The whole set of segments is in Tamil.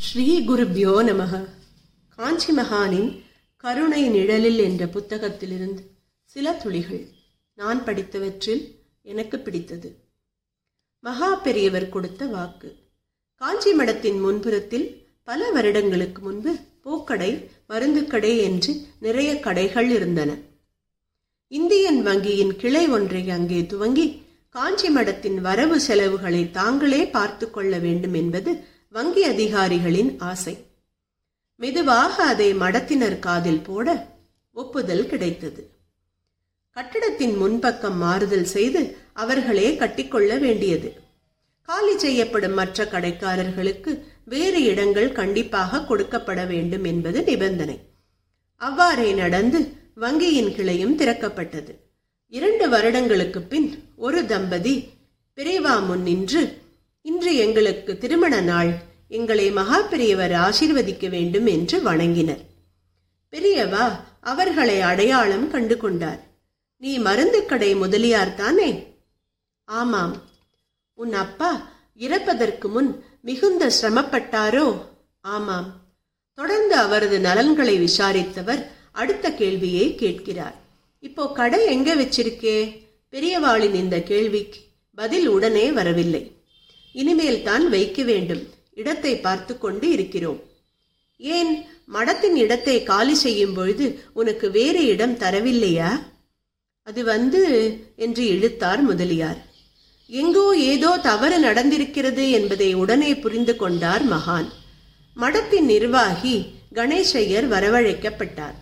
ஸ்ரீ குருப்யோ நமக காஞ்சி மகானின் கருணை நிழலில் என்ற புத்தகத்திலிருந்து சில துளிகள் நான் படித்தவற்றில் எனக்கு பிடித்தது. மகா பெரியவர் கொடுத்த வாக்கு. காஞ்சி மடத்தின் முன்புறத்தில் பல வருடங்களுக்கு முன்பு பூக்கடை மருந்துக்கடை என்று நிறைய கடைகள் இருந்தன. இந்தியன் வங்கியின் கிளை ஒன்றை அங்கே துவங்கி காஞ்சி மடத்தின் வரவு செலவுகளை தாங்களே பார்த்து கொள்ள வேண்டும் என்பது வங்கி அதிகாரிகளின் ஆசை. மெதுவாக அதை மடத்தினர் காதில் போட ஒப்புதல் கிடைத்தது. கட்டடத்தின் முன்பக்கம் மாறுதல் செய்து அவர்களே கட்டிக்கொள்ள வேண்டியது. காலி செய்யப்படும் மற்ற கடைக்காரர்களுக்கு வேறு இடங்கள் கண்டிப்பாக கொடுக்கப்பட வேண்டும் என்பது நிபந்தனை. அவ்வாறே நடந்து வங்கியின் கிளையும் திறக்கப்பட்டது. இரண்டு வருடங்களுக்கு பின் ஒரு தம்பதி பிரேவா முன் நின்று இன்று எங்களுக்கு திருமண நாள். எங்களை மகா பெரியவர் ஆசீர்வதிக்க வேண்டும் என்று வணங்கினர். பெரியவா அவர்களை அடையாளம் கண்டு கொண்டார். நீ மருந்து கடை முதலியார் தானே? ஆமாம். உன் அப்பா இறப்பதற்கு முன் மிகுந்த சிரமப்பட்டாரோ? ஆமாம். தொடர்ந்து அவரது நலன்களை விசாரித்தவர் அடுத்த கேள்வியை கேட்கிறார். இப்போ கடை எங்க வச்சிருக்கே? பெரியவாளின் இந்த கேள்விக்கு பதில் உடனே வரவில்லை. இனிமேல் தான் வைக்க வேண்டும். இடத்தை பார்த்து கொண்டு இருக்கிறோம். ஏன்? மடத்தின் இடத்தை காலி செய்யும் பொழுது உனக்கு வேறு இடம் தரவில்லையா? அது வந்து என்று இழுத்தார் முதலியார். எங்கோ ஏதோ தவறு நடந்திருக்கிறது என்பதை உடனே புரிந்து கொண்டார் மகான். மடத்தின் நிர்வாகி கணேசையர் வரவழைக்கப்பட்டார்.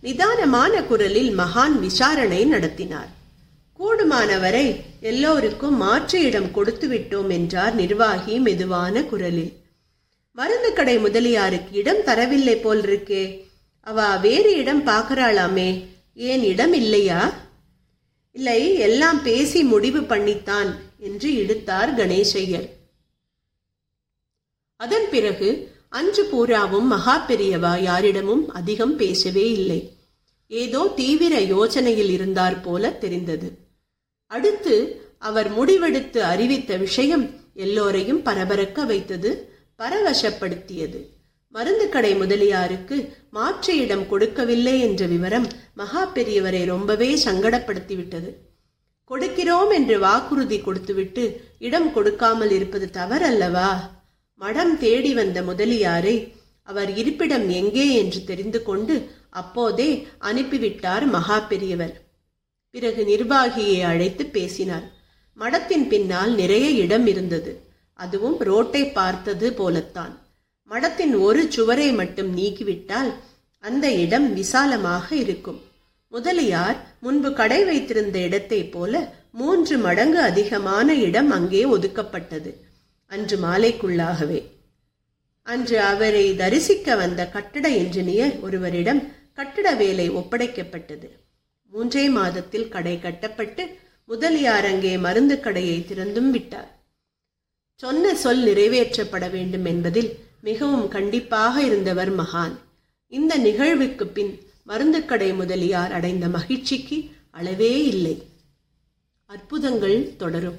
நிதானமான குரலில் மகான் விசாரணை நடத்தினார். கூடுமானவரை எல்லோருக்கும் மாற்று இடம் கொடுத்து விட்டோம் என்றார் நிர்வாகி மெதுவான குரலில். மருந்து கடை முதலியாருக்கு இடம் தரவில்லை போல் இருக்கே அவ வேறு இடம் பார்க்கறாளாமே. ஏன் இடம் இல்லையா? இல்லை எல்லாம் பேசி முடிவு பண்ணித்தான் என்று இழுத்தார் கணேசையர். அதன் பிறகு அன்று பூராவும் மகா பெரியவா யாரிடமும் அதிகம் பேசவே இல்லை. ஏதோ தீவிர யோசனையில் இருந்தார் போல தெரிந்தது. அடுத்து அவர் முடிவெடுத்து அறிவித்த விஷயம் எல்லோரையும் பரபரக்க வைத்தது பரவசப்படுத்தியது. மருந்து கடை முதலியாருக்கு மாற்று இடம் கொடுக்கவில்லை என்ற விவரம் மகா பெரியவரை ரொம்பவே சங்கடப்படுத்திவிட்டது. கொடுக்கிறோம் என்று வாக்குறுதி கொடுத்துவிட்டு இடம் கொடுக்காமல் இருப்பது தவறல்லவா? மடம் தேடி வந்த முதலியாரை அவர் இருப்பிடம் எங்கே என்று தெரிந்து கொண்டு அப்போதே அனுப்பிவிட்டார் மகா பெரியவர். பிறகு நிர்வாகியை அழைத்து பேசினார். மடத்தின் பின்னால் நிறைய இடம் இருந்தது. அதுவும் ரோட்டை பார்த்தது போலத்தான். மடத்தின் ஒரு சுவரை மட்டும் நீக்கிவிட்டால் அந்த இடம் விசாலமாக இருக்கும். முதலியார் முன்பு கடை வைத்திருந்த இடத்தை போல மூன்று மடங்கு அதிகமான இடம் அங்கே ஒதுக்கப்பட்டது. அன்று மாலைக்குள்ளாகவே. அன்று அவரை தரிசிக்க வந்த கட்டட என்ஜினியர் ஒருவரிடம் கட்டட வேலை ஒப்படைக்கப்பட்டது. மூன்றே மாதத்தில் கடை கட்டப்பட்டு முதலியார் அங்கே மருந்து கடையை திறந்தும் விட்டார். சொன்ன சொல் நிறைவேற்றப்பட வேண்டும் என்பதில் மிகவும் கண்டிப்பாக இருந்தவர் மகான். இந்த நிகழ்வுக்கு பின் மருந்துக்கடை முதலியார் அடைந்த மகிழ்ச்சிக்கு அளவே இல்லை. அற்புதங்கள் தொடரும்.